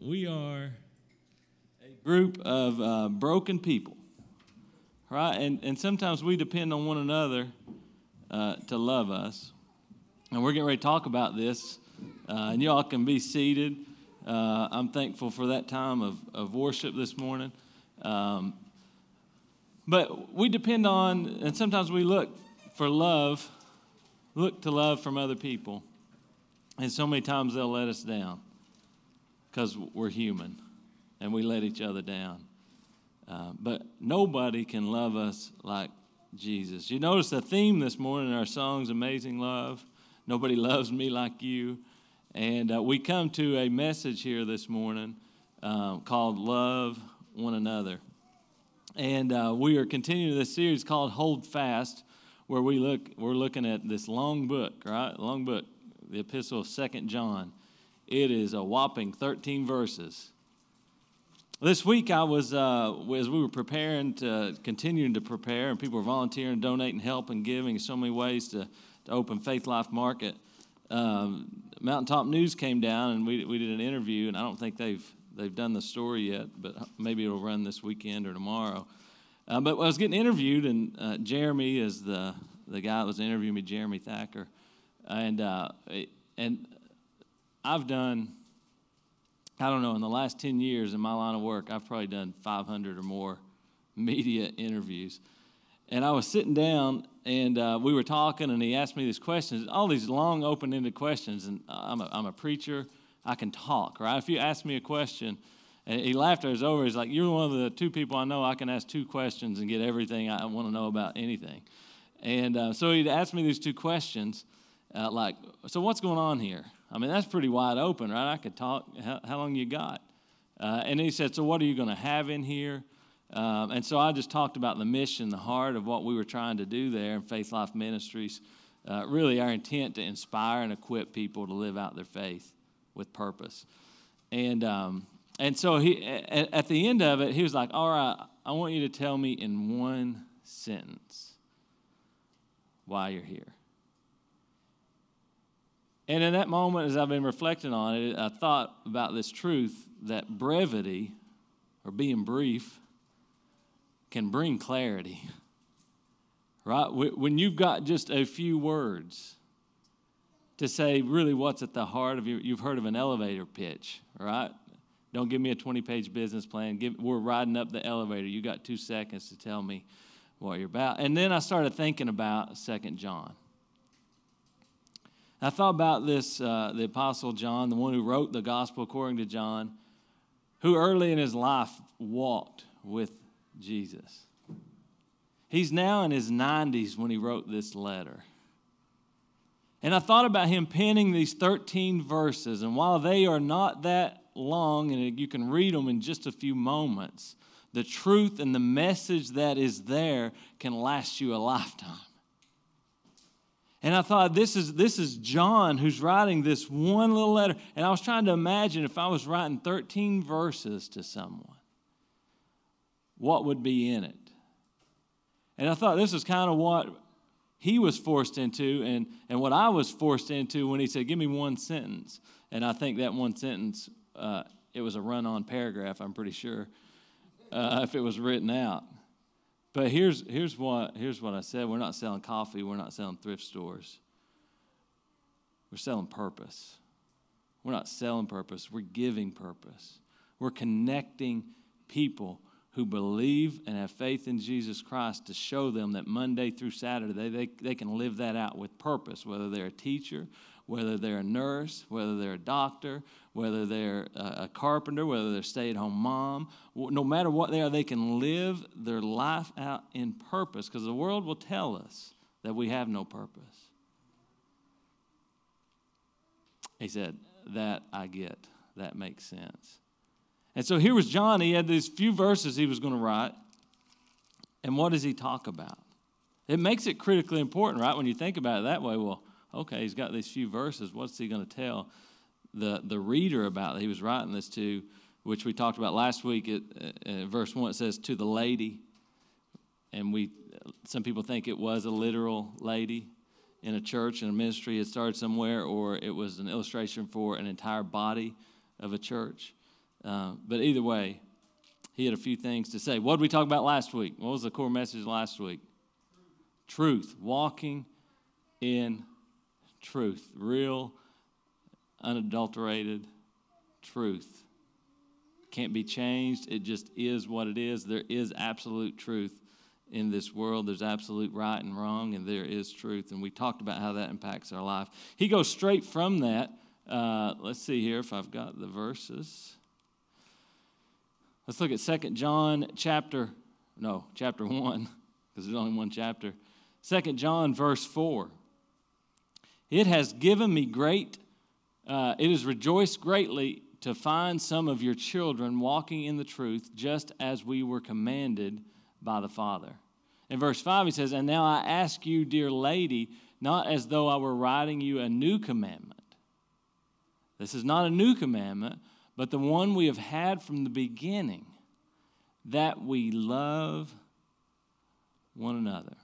we are a group of uh, broken people, right? And, and sometimes we depend on one another uh, to love us. And we're getting ready to talk about this, uh, and y'all can be seated. Uh, I'm thankful for that time of, of worship this morning. Um, but we depend on, and sometimes we look for love, look to love from other people. And so many times they'll let us down because we're human and we let each other down. Uh, but nobody can love us like Jesus. You notice the theme this morning in our song's Amazing Love. Nobody loves me like you. And uh, we come to a message here this morning um, called Love One Another. And uh, we are continuing this series called Hold Fast, where we look, we're looking at this long book, right? Long book, the epistle of Second John. It is a whopping 13 verses. This week, I was, uh, as we were preparing to, continuing to prepare, and people were volunteering, donating, help, and giving so many ways to, to open Faith Life Market. Um, Mountaintop News came down, and we, we did an interview, and I don't think they've, they've done the story yet, but maybe it'll run this weekend or tomorrow. Uh, but I was getting interviewed, and uh, Jeremy is the, the guy that was interviewing me, Jeremy Thacker. And, uh, and I've done, I don't know, in the last 10 years in my line of work, I've probably done 500 or more media interviews. And I was sitting down and uh, we were talking, and he asked me these questions, all these long, open ended questions. And I'm a, I'm a preacher, I can talk, right? If you ask me a question, and he laughed as over. He's like, You're one of the two people I know I can ask two questions and get everything I want to know about anything. And uh, so he'd ask me these two questions, uh, like, So what's going on here? I mean, that's pretty wide open, right? I could talk. How, how long you got? Uh, and he said, So, what are you going to have in here? Um, and so I just talked about the mission, the heart of what we were trying to do there in Faith Life Ministries. Uh, really, our intent to inspire and equip people to live out their faith with purpose. And, um, and so he, at, at the end of it, he was like, All right, I want you to tell me in one sentence why you're here. And in that moment, as I've been reflecting on it, I thought about this truth that brevity, or being brief, can bring clarity. Right? When you've got just a few words to say really what's at the heart of your, you've heard of an elevator pitch, right? Don't give me a 20 page business plan. Give, we're riding up the elevator. You got two seconds to tell me what you're about. And then I started thinking about Second John. I thought about this uh, the Apostle John, the one who wrote the Gospel according to John, who early in his life walked with Jesus. He's now in his 90s when he wrote this letter. And I thought about him penning these 13 verses, and while they are not that long, and you can read them in just a few moments, the truth and the message that is there can last you a lifetime. And I thought, this is, this is John who's writing this one little letter. And I was trying to imagine if I was writing 13 verses to someone, what would be in it? And I thought this is kind of what he was forced into and, and what I was forced into when he said, Give me one sentence. And I think that one sentence, uh, it was a run on paragraph, I'm pretty sure, uh, if it was written out. But here's, here's, what, here's what I said we're not selling coffee, we're not selling thrift stores. We're selling purpose. We're not selling purpose, we're giving purpose. We're connecting people who believe and have faith in Jesus Christ to show them that Monday through Saturday they, they, they can live that out with purpose, whether they're a teacher, whether they're a nurse, whether they're a doctor, whether they're a carpenter, whether they're a stay at home mom, no matter what they are, they can live their life out in purpose because the world will tell us that we have no purpose. He said, That I get. That makes sense. And so here was John. He had these few verses he was going to write. And what does he talk about? It makes it critically important, right? When you think about it that way, well, okay, he's got these few verses. What's he going to tell the, the reader about that he was writing this to, which we talked about last week? Uh, verse 1, it says, To the lady. And we, some people think it was a literal lady in a church, in a ministry, it started somewhere, or it was an illustration for an entire body of a church. Uh, but either way, he had a few things to say. What did we talk about last week? What was the core message last week? Truth. Walking in truth. Real, unadulterated truth. Can't be changed. It just is what it is. There is absolute truth in this world. There's absolute right and wrong, and there is truth. And we talked about how that impacts our life. He goes straight from that. Uh, let's see here if I've got the verses. Let's look at Second John chapter, no, chapter 1, because there's only one chapter. Second John verse 4. It has given me great, uh, it has rejoiced greatly to find some of your children walking in the truth just as we were commanded by the Father. In verse 5, he says, And now I ask you, dear lady, not as though I were writing you a new commandment. This is not a new commandment, but the one we have had from the beginning, that we love one another.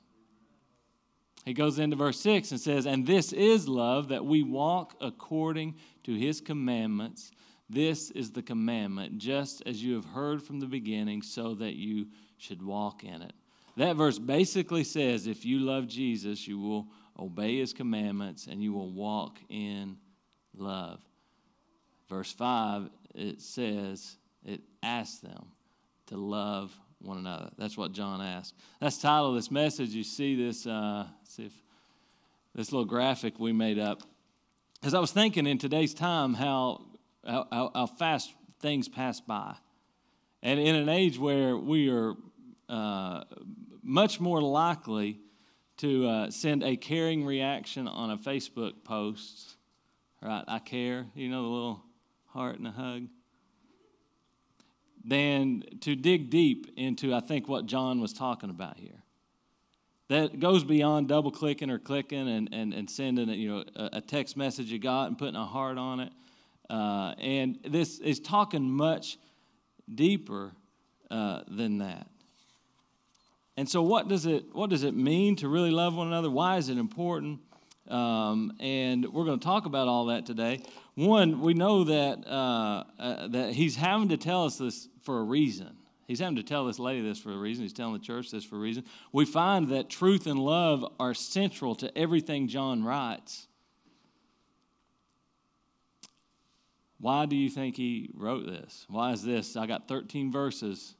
He goes into verse 6 and says, And this is love, that we walk according to his commandments. This is the commandment, just as you have heard from the beginning, so that you should walk in it. That verse basically says if you love Jesus, you will obey his commandments and you will walk in love. Verse 5 it says, it asks them to love one another. That's what John asked. That's the title of this message. You see this, uh, see if this little graphic we made up. Because I was thinking in today's time how, how, how fast things pass by. And in an age where we are uh, much more likely to uh, send a caring reaction on a Facebook post, right? I care, you know, the little heart and a hug, than to dig deep into, I think, what John was talking about here. That goes beyond double clicking or clicking and, and, and sending you know, a, text message you got and putting a heart on it. Uh, and this is talking much deeper uh, than that. And so, what does it what does it mean to really love one another? Why is it important? Um, and we're going to talk about all that today. One, we know that uh, uh, that he's having to tell us this for a reason. He's having to tell this lady this for a reason. He's telling the church this for a reason. We find that truth and love are central to everything John writes. Why do you think he wrote this? Why is this? I got 13 verses.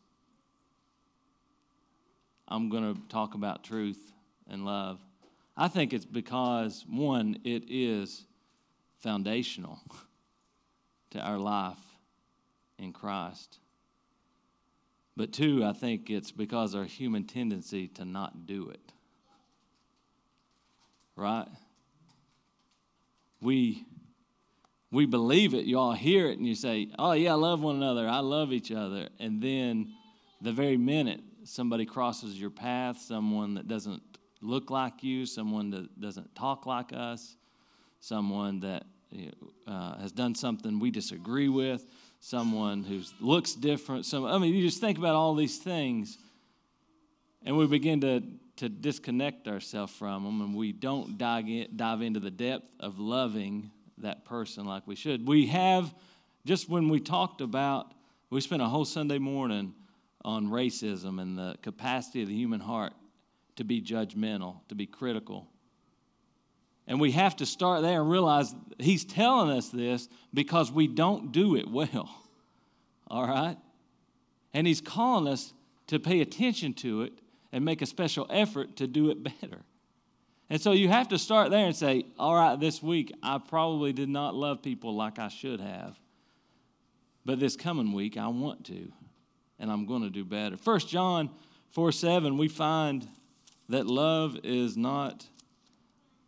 I'm going to talk about truth and love. I think it's because, one, it is foundational to our life in Christ. But two, I think it's because our human tendency to not do it. Right? We we believe it, you all hear it and you say, "Oh yeah, I love one another. I love each other." And then the very minute somebody crosses your path, someone that doesn't look like you, someone that doesn't talk like us, someone that uh, has done something we disagree with, someone who looks different. Some, I mean, you just think about all these things, and we begin to, to disconnect ourselves from them, and we don't dive, in, dive into the depth of loving that person like we should. We have, just when we talked about, we spent a whole Sunday morning on racism and the capacity of the human heart to be judgmental, to be critical. And we have to start there and realize he's telling us this because we don't do it well. All right? And he's calling us to pay attention to it and make a special effort to do it better. And so you have to start there and say, all right, this week I probably did not love people like I should have. But this coming week I want to, and I'm going to do better. First John 4 7, we find that love is not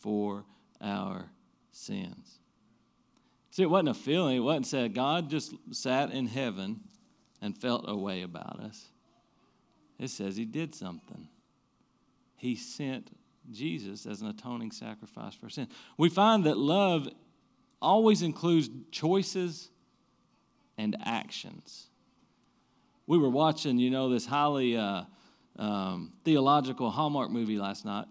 for our sins. See, it wasn't a feeling. It wasn't said, God just sat in heaven and felt a way about us. It says he did something. He sent Jesus as an atoning sacrifice for sin. We find that love always includes choices and actions. We were watching, you know, this highly uh, um, theological Hallmark movie last night.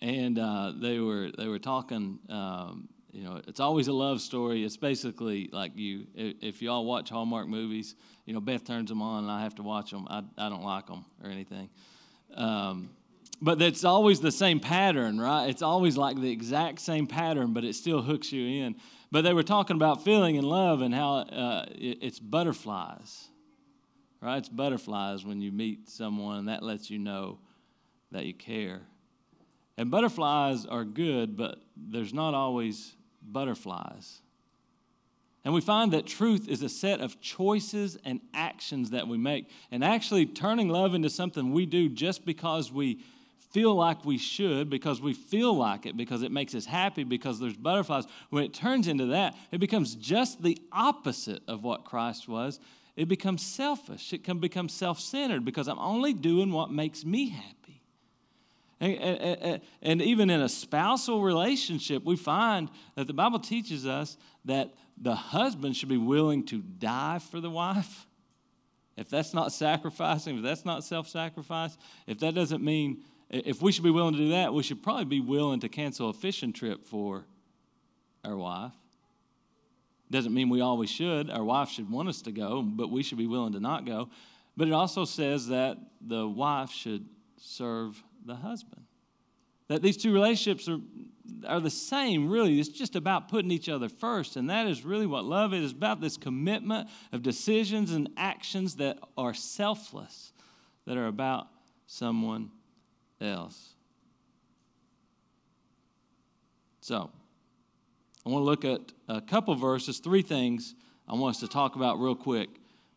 And uh, they were they were talking. Um, you know, it's always a love story. It's basically like you. If y'all watch Hallmark movies, you know, Beth turns them on, and I have to watch them. I I don't like them or anything. Um, but it's always the same pattern, right? It's always like the exact same pattern, but it still hooks you in. But they were talking about feeling and love and how uh, it's butterflies, right? It's butterflies when you meet someone, that lets you know that you care. And butterflies are good, but there's not always butterflies. And we find that truth is a set of choices and actions that we make. And actually, turning love into something we do just because we feel like we should, because we feel like it, because it makes us happy, because there's butterflies, when it turns into that, it becomes just the opposite of what Christ was. It becomes selfish. It can become self centered because I'm only doing what makes me happy. And, and, and, even in a spousal relationship, we find that the Bible teaches us that the husband should be willing to die for the wife. If that's not sacrificing, if that's not self sacrifice, if that doesn't mean if we should be willing to do that, we should probably be willing to cancel a fishing trip for our wife. Doesn't mean we always should. Our wife should want us to go, but we should be willing to not go. But it also says that the wife should serve the husband. That these two relationships are, are the same, really. It's just about putting each other first. And that is really what love is. About this commitment of decisions and actions that are selfless, that are about someone else. So, I want to look at a couple verses, three things I want us to talk about real quick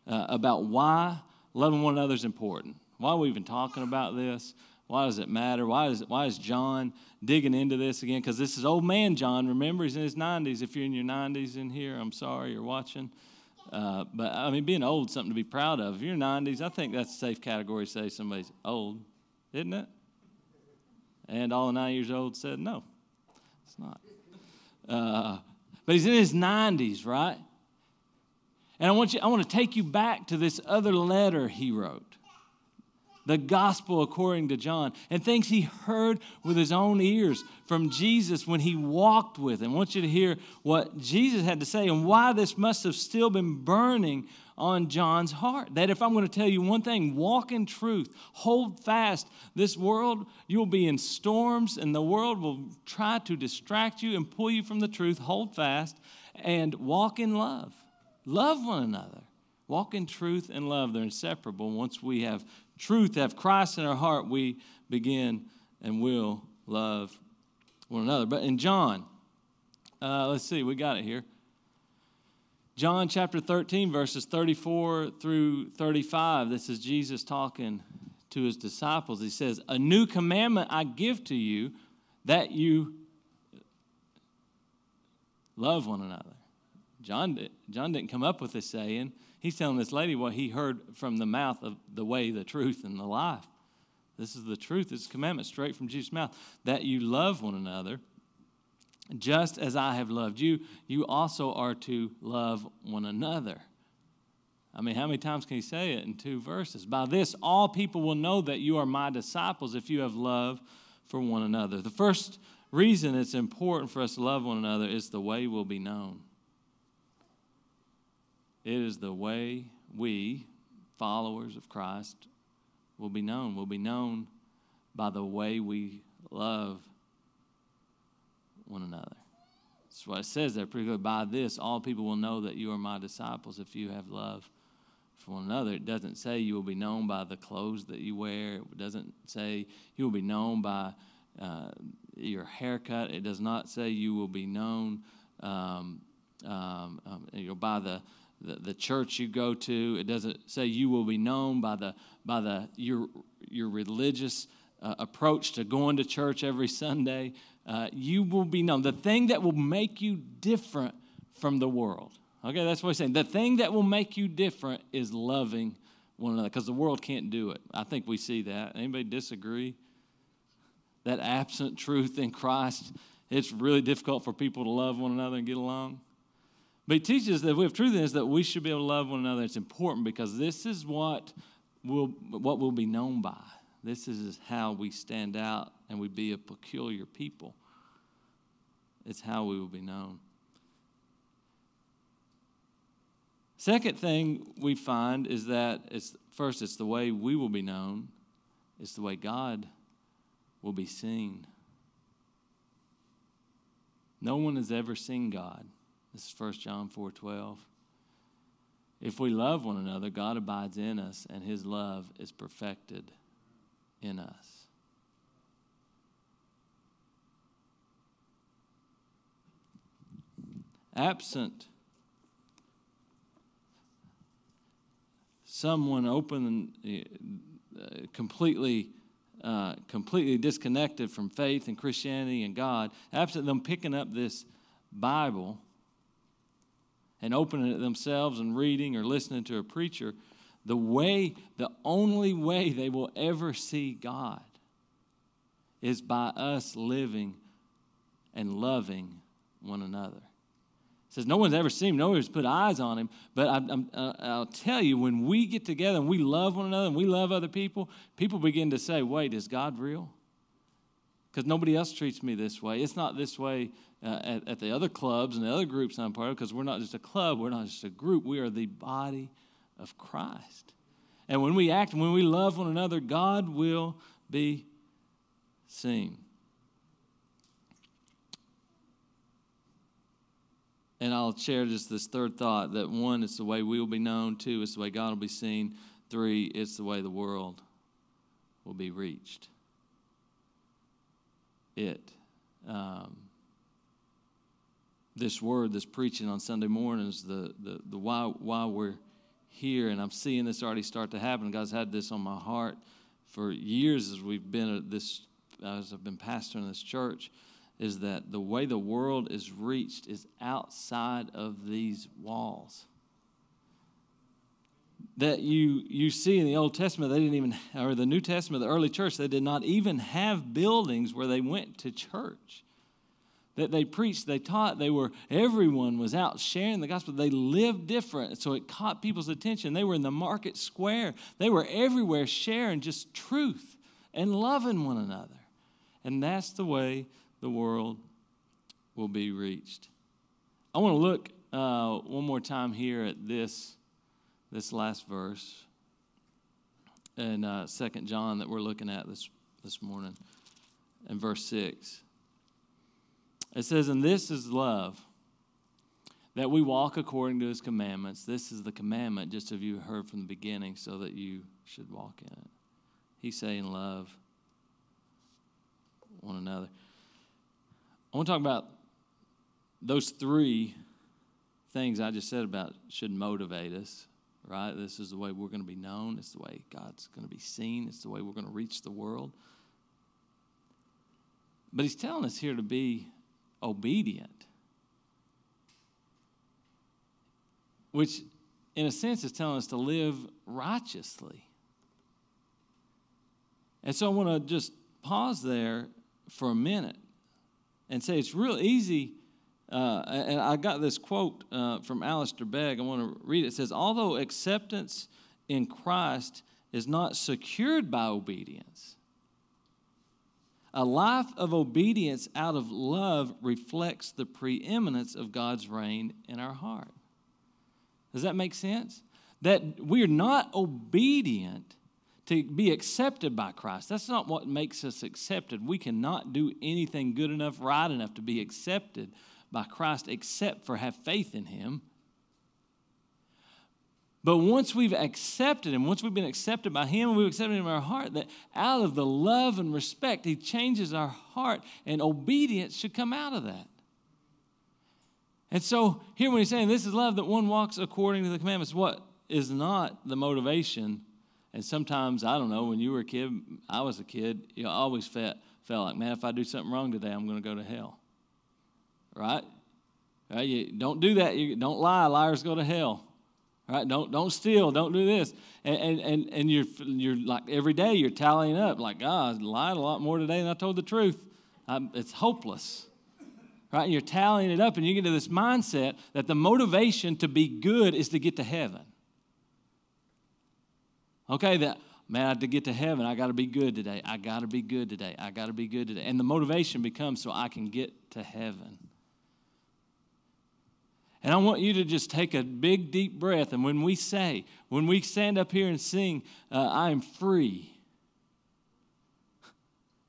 uh, about why loving one another is important. Why are we even talking about this? Why does it matter? Why is, why is John digging into this again? Because this is old man John. Remember, he's in his 90s. If you're in your 90s in here, I'm sorry you're watching. Uh, but I mean, being old is something to be proud of. If you're 90s, I think that's a safe category to say somebody's old, isn't it? And all the nine years old said, no, it's not. Uh, but he's in his 90s, right? And I want, you, I want to take you back to this other letter he wrote the gospel according to John, and things he heard with his own ears from Jesus when he walked with him. I want you to hear what Jesus had to say and why this must have still been burning on John's heart. That if I'm going to tell you one thing, walk in truth, hold fast. This world, you'll be in storms, and the world will try to distract you and pull you from the truth. Hold fast and walk in love. Love one another. Walk in truth and love. They're inseparable. Once we have truth, have Christ in our heart, we begin and will love one another. But in John, uh, let's see, we got it here. John chapter 13, verses 34 through 35. This is Jesus talking to his disciples. He says, A new commandment I give to you that you love one another. John, John didn't come up with this saying. He's telling this lady what he heard from the mouth of the way, the truth, and the life. This is the truth. This is commandment straight from Jesus' mouth that you love one another just as I have loved you, you also are to love one another. I mean, how many times can he say it in two verses? By this, all people will know that you are my disciples if you have love for one another. The first reason it's important for us to love one another is the way will be known. It is the way we, followers of Christ, will be known. Will be known by the way we love one another. That's what it says there pretty good. By this, all people will know that you are my disciples if you have love for one another. It doesn't say you will be known by the clothes that you wear. It doesn't say you will be known by uh, your haircut. It does not say you will be known um, um, um, by the, the, the church you go to. It doesn't say you will be known by the by the your your religious uh, approach to going to church every Sunday. uh, you will be known. The thing that will make you different from the world. Okay, that's what he's saying. The thing that will make you different is loving one another because the world can't do it. I think we see that. Anybody disagree? That absent truth in Christ, it's really difficult for people to love one another and get along. But he teaches that we have truth in us that we should be able to love one another. It's important because this is what will what will be known by. This is how we stand out and we be a peculiar people. It's how we will be known. Second thing we find is that it's first it's the way we will be known, it's the way God will be seen. No one has ever seen God. This is 1 John 4 12. If we love one another, God abides in us, and his love is perfected in us. Absent someone open and uh, completely uh, completely disconnected from faith and Christianity and God, absent them picking up this Bible and opening it themselves and reading or listening to a preacher, the way, the only way they will ever see God is by us living and loving one another. It says no one's ever seen him, no one's put eyes on him. But I, will uh, tell you, when we get together and we love one another and we love other people, people begin to say, "Wait, is God real?" Because nobody else treats me this way. It's not this way uh, at, at the other clubs and the other groups I'm part of. Because we're not just a club, we're not just a group. We are the body of Christ. And when we act, when we love one another, God will be seen. And I'll share just this third thought that one, it's the way we will be known. Two, it's the way God will be seen. Three, it's the way the world will be reached. It. Um, this word, this preaching on Sunday mornings, the, the, the why, why we're here, and I'm seeing this already start to happen. God's had this on my heart for years as we've been at this, as I've been pastoring this church is that the way the world is reached is outside of these walls. That you, you see in the Old Testament, they didn't even, or the New Testament, the early church, they did not even have buildings where they went to church. That they preached, they taught, they were, everyone was out sharing the gospel. They lived different, so it caught people's attention. They were in the market square, they were everywhere sharing just truth and loving one another. And that's the way the world will be reached. I want to look uh, one more time here at this, this last verse in uh, 2 John that we're looking at this, this morning, in verse 6. It says, And this is love, that we walk according to his commandments. This is the commandment, just as you heard from the beginning, so that you should walk in it. He's saying, Love one another. I want to talk about those three things I just said about should motivate us, right? This is the way we're going to be known. It's the way God's going to be seen. It's the way we're going to reach the world. But He's telling us here to be obedient, which, in a sense, is telling us to live righteously. And so I want to just pause there for a minute and say it's real easy. Uh, and I got this quote uh, from Alistair Begg. I want to read it. It says, Although acceptance in Christ is not secured by obedience, a life of obedience out of love reflects the preeminence of God's reign in our heart. Does that make sense? That we're not obedient to be accepted by Christ. That's not what makes us accepted. We cannot do anything good enough, right enough to be accepted by Christ except for have faith in Him. But once we've accepted Him, once we've been accepted by Him, we've accepted Him in our heart, that out of the love and respect, He changes our heart, and obedience should come out of that. And so, here when He's saying this is love, that one walks according to the commandments, what is not the motivation and sometimes, I don't know, when you were a kid, I was a kid, you always felt, felt like, man, if I do something wrong today, I'm going to go to hell. Right? right? You don't do that. You don't lie. Liars go to hell. Right? Don't don't steal. Don't do this. And and and you're you're like every day you're tallying up like God, I lied a lot more today than I told the truth. I'm, it's hopeless. Right? And you're tallying it up, and you get to this mindset that the motivation to be good is to get to heaven. Okay, that man, I have to get to heaven, I got to be good today. I got to be good today. I got to be good today. And the motivation becomes so I can get to heaven. And I want you to just take a big, deep breath. And when we say, when we stand up here and sing, uh, I am free,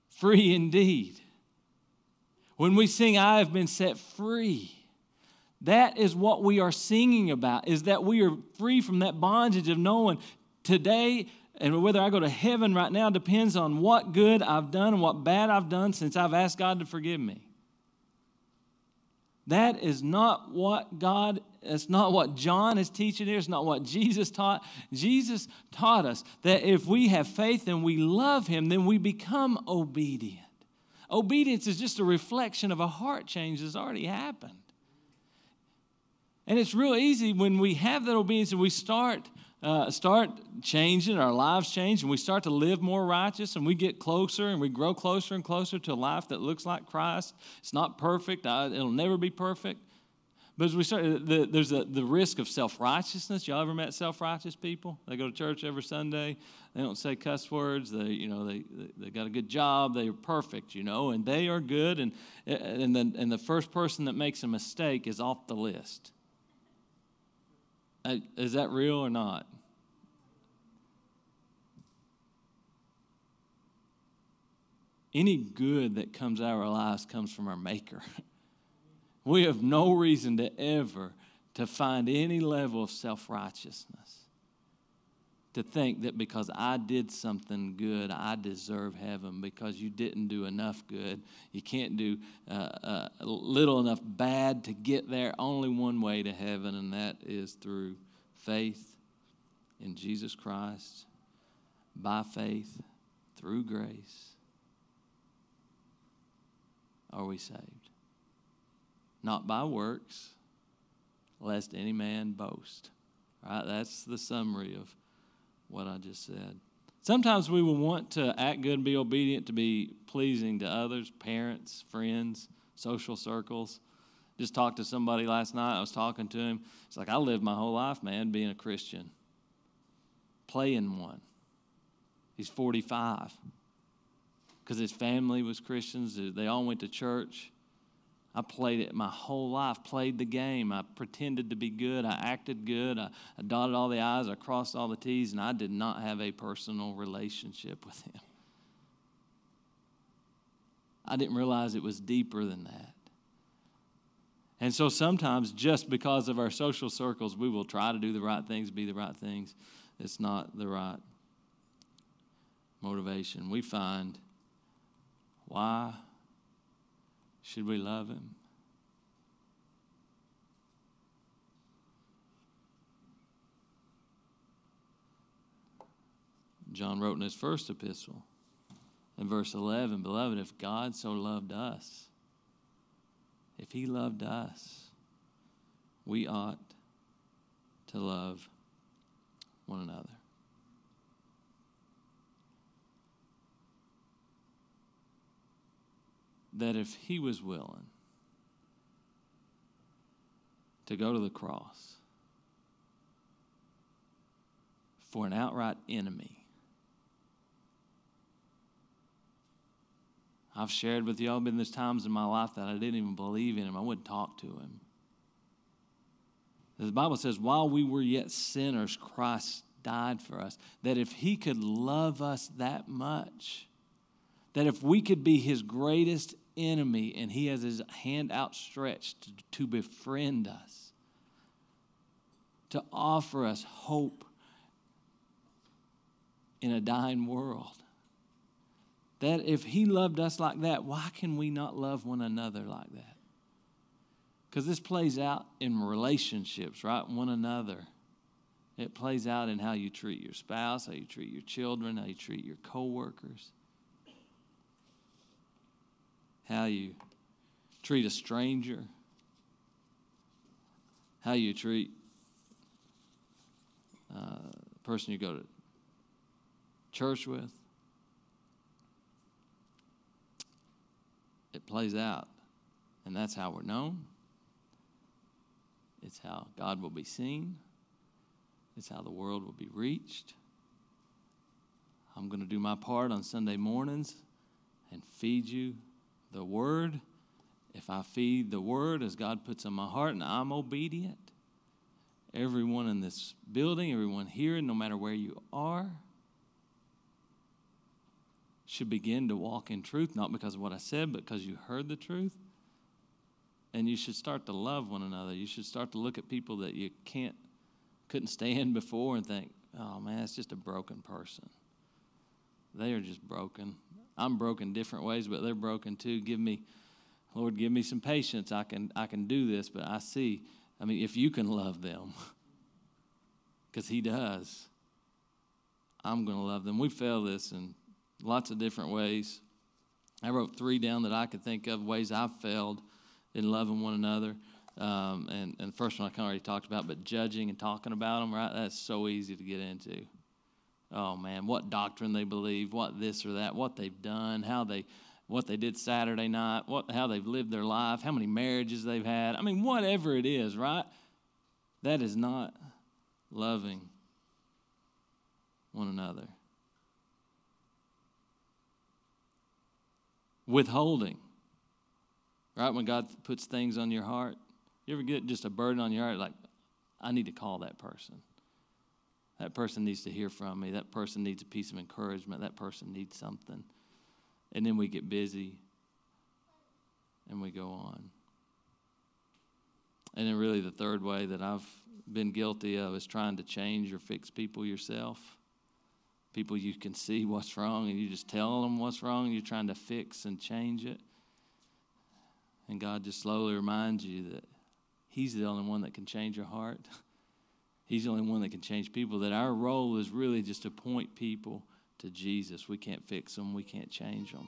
free indeed. When we sing, I have been set free, that is what we are singing about, is that we are free from that bondage of knowing today and whether I go to heaven right now depends on what good I've done and what bad I've done since I've asked God to forgive me. That is not what God, it's not what John is teaching here. It's not what Jesus taught. Jesus taught us that if we have faith and we love Him, then we become obedient. Obedience is just a reflection of a heart change that's already happened. And it's real easy when we have that obedience and we start uh, start changing, our lives change, and we start to live more righteous, and we get closer and we grow closer and closer to a life that looks like Christ. It's not perfect, uh, it'll never be perfect. But as we start, the, there's a, the risk of self righteousness. Y'all ever met self righteous people? They go to church every Sunday. They don't say cuss words. They, you know, they, they got a good job. They are perfect, you know, and they are good. And, and, the, and the first person that makes a mistake is off the list. Uh, is that real or not? Any good that comes out of our lives comes from our Maker. We have no reason to ever to find any level of self-righteousness. To think that because I did something good, I deserve heaven. Because you didn't do enough good, you can't do uh, uh, little enough bad to get there. Only one way to heaven, and that is through faith in Jesus Christ, by faith, through grace, are we saved. Not by works, lest any man boast. Right? That's the summary of what I just said. Sometimes we will want to act good be obedient to be pleasing to others, parents, friends, social circles. Just talked to somebody last night. I was talking to him. It's like, I lived my whole life, man, being a Christian, playing one. He's 45 because his family was Christians. They all went to church. I played it my whole life, played the game. I pretended to be good. I acted good. I, I dotted all the I's. I crossed all the T's, and I did not have a personal relationship with him. I didn't realize it was deeper than that. And so sometimes, just because of our social circles, we will try to do the right things, be the right things. It's not the right motivation. We find why should we love Him? John wrote in his first epistle in verse 11 Beloved, if God so loved us, if he loved us, we ought to love one another. That if he was willing to go to the cross for an outright enemy, I've shared with y'all, been there's times in my life that I didn't even believe in him. I wouldn't talk to him. The Bible says, while we were yet sinners, Christ died for us. That if he could love us that much, that if we could be his greatest enemy and he has his hand outstretched to, befriend us, to offer us hope in a dying world that if he loved us like that, why can we not love one another like that? Because this plays out in relationships, right? One another. It plays out in how you treat your spouse, how you treat your children, how you treat your coworkers. How you treat a stranger, how you treat uh, a person you go to church with. It plays out, and that's how we're known. It's how God will be seen. It's how the world will be reached. I'm going to do my part on Sunday mornings and feed you the Word. If I feed the Word as God puts in my heart and I'm obedient, everyone in this building, everyone here, no matter where you are, should begin to walk in truth, not because of what I said, but because you heard the truth. And you should start to love one another. You should start to look at people that you can't, couldn't stand before and think, oh man, it's just a broken person. They are just broken. I'm broken different ways, but they're broken too. Give me, Lord, give me some patience. I can, I can do this, but I see, I mean, if you can love them, because He does, I'm going to love them. We fail this in lots of different ways. I wrote three down that I could think of ways I've failed in loving one another. Um, and, and the first one I kind of already talked about, but judging and talking about them, right? That's so easy to get into. Oh man, what doctrine they believe, what this or that, what they've done, how they, what they did Saturday night, what how they've lived their life, how many marriages they've had. I mean, whatever it is, right? That is not loving one another. Withholding Right? When God puts things on your heart, you ever get just a burden on your heart, like, I need to call that person. That person needs to hear from me. That person needs a piece of encouragement. That person needs something. And then we get busy and we go on. And then, really, the third way that I've been guilty of is trying to change or fix people yourself. People you can see what's wrong and you just tell them what's wrong and you're trying to fix and change it. And God just slowly reminds you that He's the only one that can change your heart. He's the only one that can change people. That our role is really just to point people to Jesus. We can't fix them, we can't change them.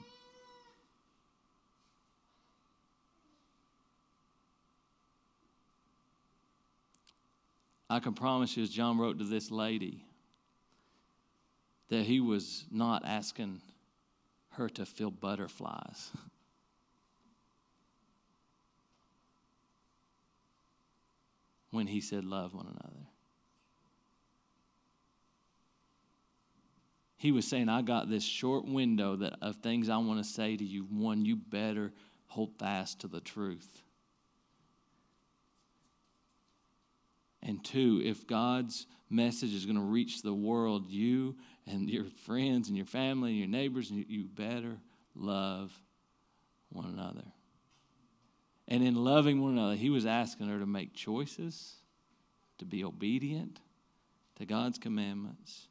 I can promise you, as John wrote to this lady, that he was not asking her to feel butterflies. when he said, Love one another. He was saying, I got this short window that, of things I want to say to you. One, you better hold fast to the truth. And two, if God's message is going to reach the world, you and your friends and your family and your neighbors, you, better love one another. And in loving one another, he was asking her to make choices, to be obedient to God's commandments,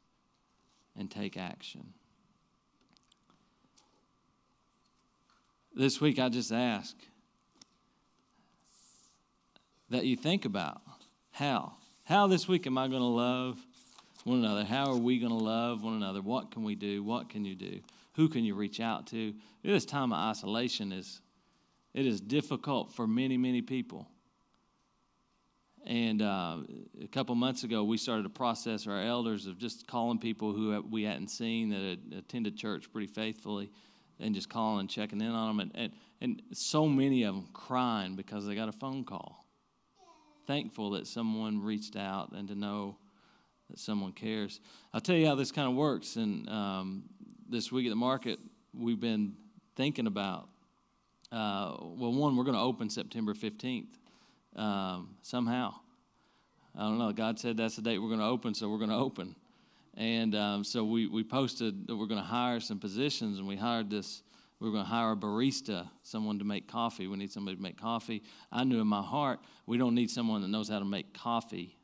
and take action. This week, I just ask that you think about how. How this week am I going to love one another? How are we going to love one another? What can we do? What can you do? Who can you reach out to? This time of isolation is it is difficult for many, many people. And uh, a couple months ago, we started a process, our elders, of just calling people who we hadn't seen that had attended church pretty faithfully and just calling and checking in on them. And, and, and so many of them crying because they got a phone call. Thankful that someone reached out and to know that someone cares. I'll tell you how this kind of works. And um, this week at the market, we've been thinking about uh, well, one, we're going to open September 15th um, somehow. I don't know. God said that's the date we're going to open, so we're going to open. And um, so we, we posted that we're going to hire some positions, and we hired this. We were going to hire a barista, someone to make coffee. We need somebody to make coffee. I knew in my heart we don't need someone that knows how to make coffee,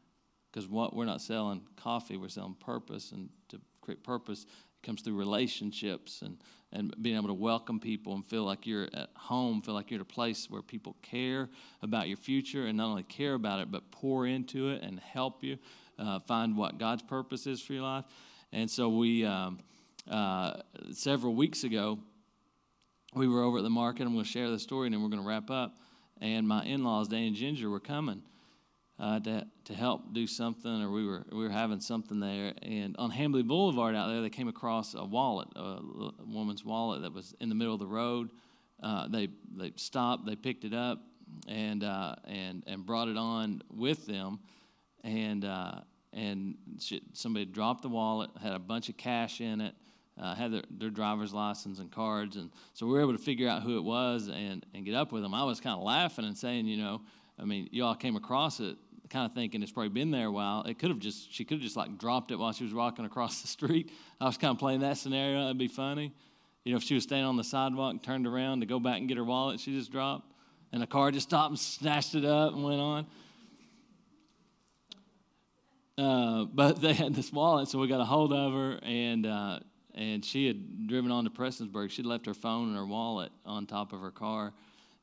because what we're not selling coffee, we're selling purpose, and to create purpose, it comes through relationships and, and being able to welcome people and feel like you're at home, feel like you're at a place where people care about your future and not only care about it, but pour into it and help you uh, find what God's purpose is for your life. And so we, um, uh, several weeks ago, we were over at the market. I'm going to share the story and then we're going to wrap up. And my in laws, Dan and Ginger, were coming. Uh, to, to help do something, or we were we were having something there. And on Hambley Boulevard out there, they came across a wallet, a, woman's wallet that was in the middle of the road. Uh, they they stopped, they picked it up, and uh, and and brought it on with them, and uh, and she, somebody dropped the wallet, had a bunch of cash in it, uh, had their, their, driver's license and cards, and so we were able to figure out who it was and and get up with them. I was kind of laughing and saying, you know, I mean, y'all came across it kind of thinking it's probably been there a while. It could have just, she could have just like dropped it while she was walking across the street. I was kind of playing that scenario. That'd be funny. You know, if she was standing on the sidewalk turned around to go back and get her wallet, she just dropped, and the car just stopped and snatched it up and went on. Uh, but they had this wallet, so we got a hold of her, and uh, and she had driven on to Prestonsburg. She'd left her phone and her wallet on top of her car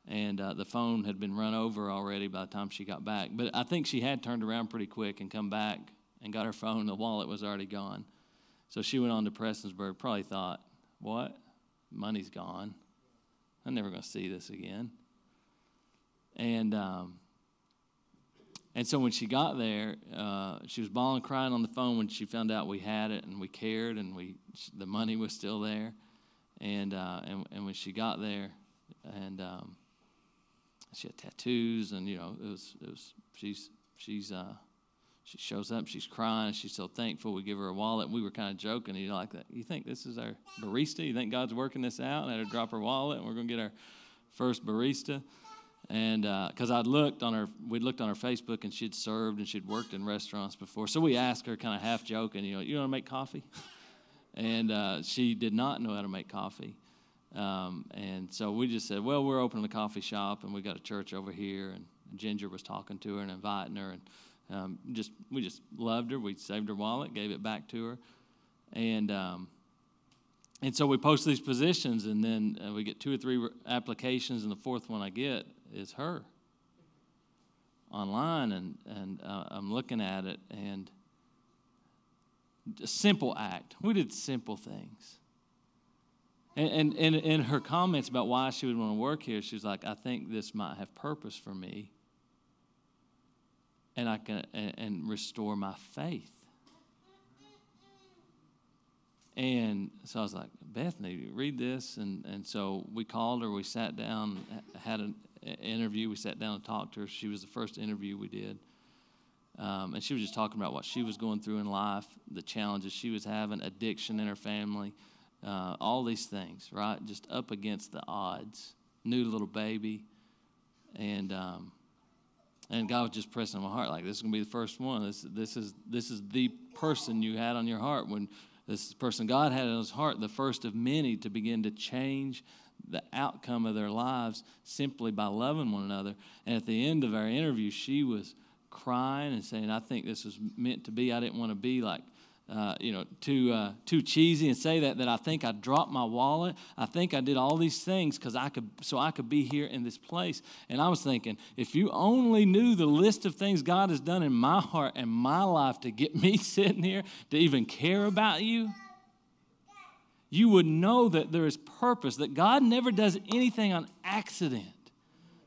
and uh, the phone had been run over already by the time she got back. But I think she had turned around pretty quick and come back and got her phone. The wallet was already gone. So she went on to Prestonsburg, probably thought, what? Money's gone. I'm never going to see this again. And, um, and so when she got there, uh, she was bawling, crying on the phone when she found out we had it and we cared and we, the money was still there. And, uh, and, and when she got there, and um, she had tattoos, and you know, it was it was she's she's uh, she shows up, she's crying, she's so thankful. We give her a wallet. We were kind of joking, you know, like that. You think this is our barista? You think God's working this out? And had her drop her wallet, and we're gonna get our first barista. And because uh, I'd looked on her, we'd looked on her Facebook, and she'd served and she'd worked in restaurants before. So we asked her, kind of half joking, you know, you want to make coffee? and uh, she did not know how to make coffee. Um, and so we just said, well, we're opening a coffee shop and we got a church over here. And Ginger was talking to her and inviting her. And um, just we just loved her. We saved her wallet, gave it back to her. And, um, and so we post these positions, and then uh, we get two or three applications, and the fourth one I get is her online. And, and uh, I'm looking at it, and a simple act. We did simple things and, and, in her comments about why she would want to work here, she was like, I think this might have purpose for me. And I can and, and restore my faith. And so I was like, Bethany, read this. And, and so we called her, we sat down, had an interview. We sat down and talked to her. She was the first interview we did. Um, and she was just talking about what she was going through in life, the challenges she was having, addiction in her family, uh, all these things, right? Just up against the odds. New little baby. And, um, and God was just pressing my heart, like, this is going to be the first one. This, this, is, this is the person you had on your heart when this person God had in his heart, the first of many to begin to change the outcome of their lives simply by loving one another. And at the end of our interview, she was crying and saying, I think this was meant to be. I didn't want to be like uh, you know, too uh, too cheesy and say that that I think I dropped my wallet. I think I did all these things because I could so I could be here in this place. And I was thinking, if you only knew the list of things God has done in my heart and my life to get me sitting here to even care about you, you would know that there is purpose. That God never does anything on accident.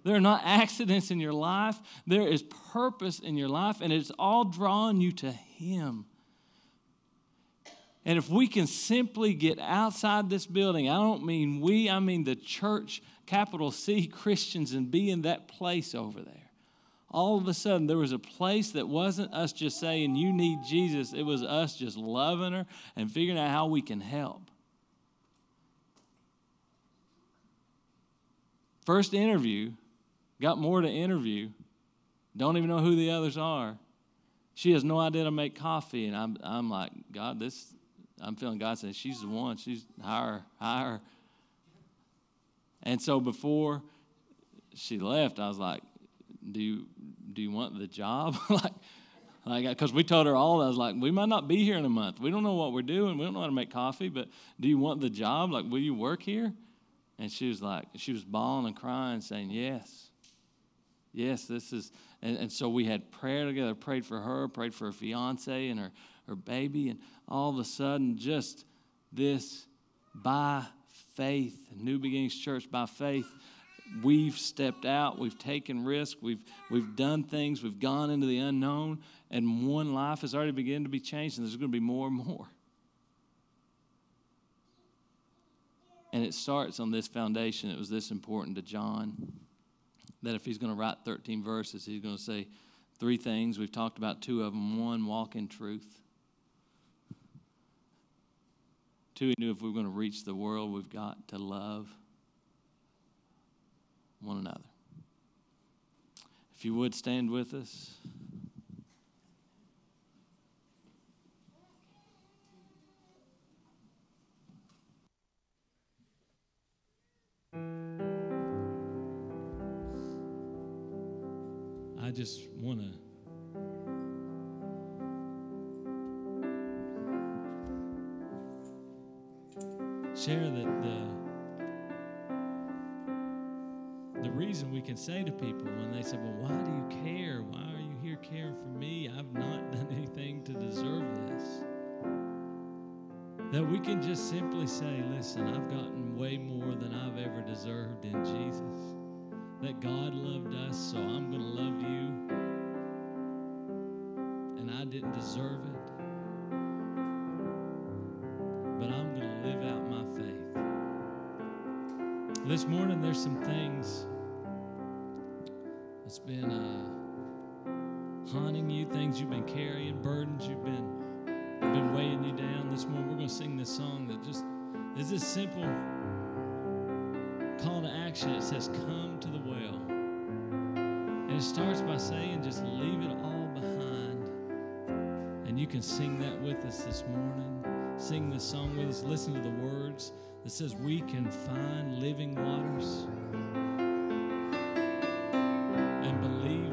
There are not accidents in your life. There is purpose in your life, and it's all drawing you to Him. And if we can simply get outside this building, I don't mean we, I mean the church, capital C Christians, and be in that place over there. All of a sudden, there was a place that wasn't us just saying, You need Jesus. It was us just loving her and figuring out how we can help. First interview, got more to interview, don't even know who the others are. She has no idea to make coffee. And I'm, I'm like, God, this, I'm feeling God saying, She's the one. She's higher, higher. And so before she left, I was like, Do you, do you want the job? like, like, because we told her all, I was like, we might not be here in a month. We don't know what we're doing. We don't know how to make coffee, but do you want the job? Like, will you work here? And she was like, she was bawling and crying, saying, yes. Yes, this is, and, and so we had prayer together, prayed for her, prayed for her fiance and her, her baby, and all of a sudden, just this by faith, New Beginnings Church, by faith, we've stepped out, we've taken risks, we've, we've done things, we've gone into the unknown, and one life has already begun to be changed, and there's going to be more and more. And it starts on this foundation. It was this important to John that if he's going to write 13 verses, he's going to say three things. We've talked about two of them. One, walk in truth. Two, he knew if we are going to reach the world, we've got to love one another. If you would stand with us. I just want to share that the the reason we can say to people when they say, "Well, why do you care? Why are you here caring for me? I've not done anything to deserve this." That we can just simply say, "Listen, I've gotten way more than I've ever deserved in Jesus." that God loved us, so I'm going to love you. And I didn't deserve it. But I'm going to live out. This morning, there's some things that's been uh, haunting you, things you've been carrying, burdens you've been, been weighing you down. This morning, we're going to sing this song that just is this simple call to action. It says, Come to the well. And it starts by saying, Just leave it all behind. And you can sing that with us this morning. Sing this song with us. Listen to the words that says, We can find living waters. And believe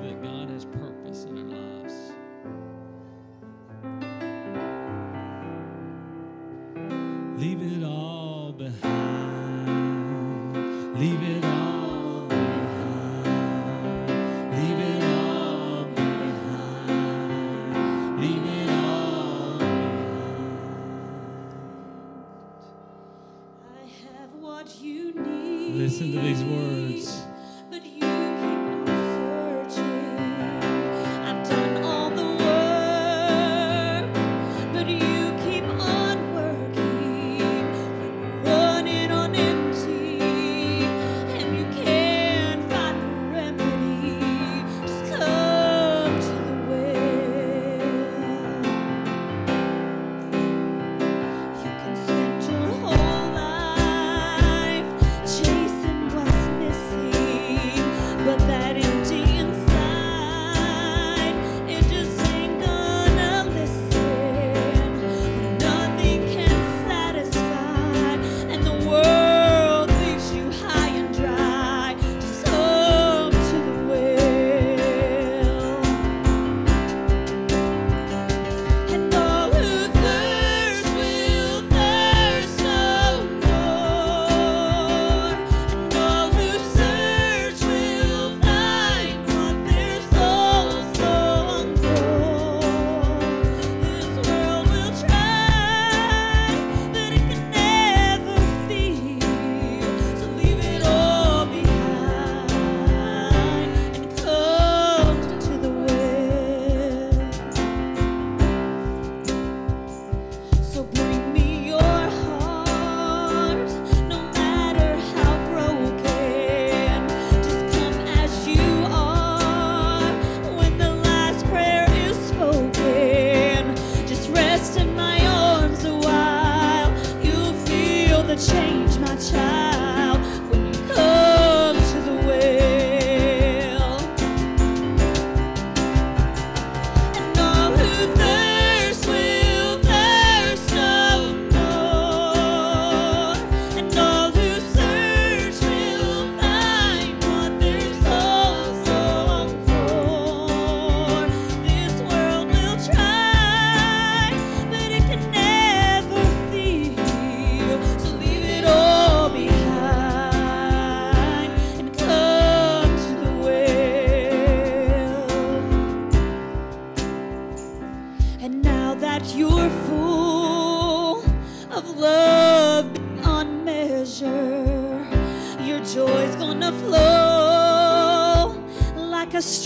Listen to these words.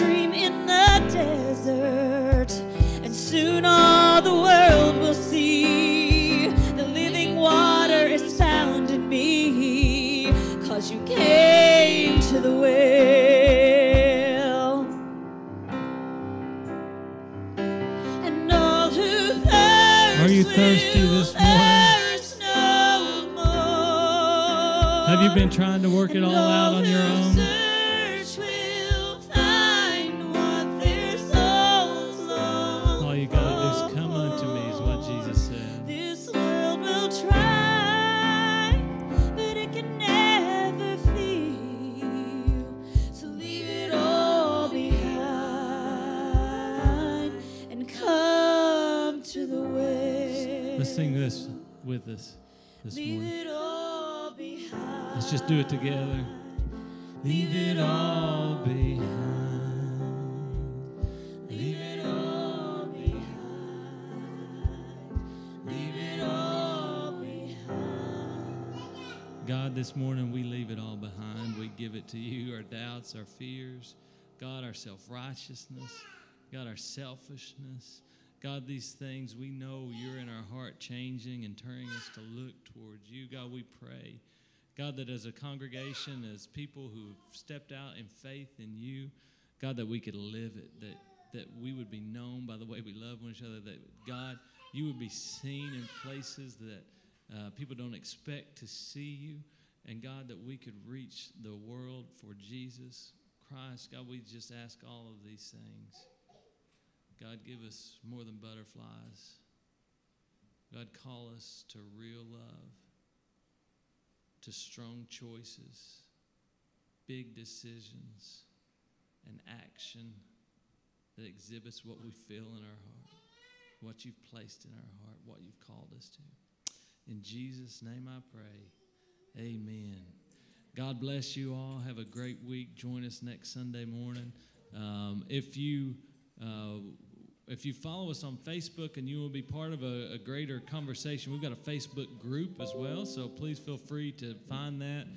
Stream in the desert. And soon all the world will see the living water is found in me. Cause you came to the well. And all who thirst Are you thirsty this morning? no more. Have you been trying to work it all out on your own? With us this Leave morning. it all. Let's just do it together. Leave it all behind. Leave it all behind. Leave it all behind. God, this morning we leave it all behind. We give it to you our doubts, our fears, God, our self righteousness, God, our selfishness. God, these things we know you're in our heart changing and turning us to look towards you. God, we pray. God, that as a congregation, as people who've stepped out in faith in you, God, that we could live it, that, that we would be known by the way we love one another, that God, you would be seen in places that uh, people don't expect to see you, and God, that we could reach the world for Jesus Christ. God, we just ask all of these things. God, give us more than butterflies. God, call us to real love to strong choices, big decisions, and action that exhibits what we feel in our heart, what you've placed in our heart, what you've called us to. In Jesus' name I pray. Amen. God bless you all. Have a great week. Join us next Sunday morning. Um, if you uh, if you follow us on Facebook and you will be part of a, a greater conversation, we've got a Facebook group as well. So please feel free to find that,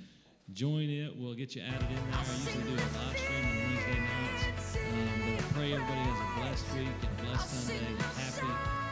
join it. We'll get you added in there. I usually do a live stream on Wednesday nights. Um, but I pray everybody has a blessed week and a blessed Sunday. Happy.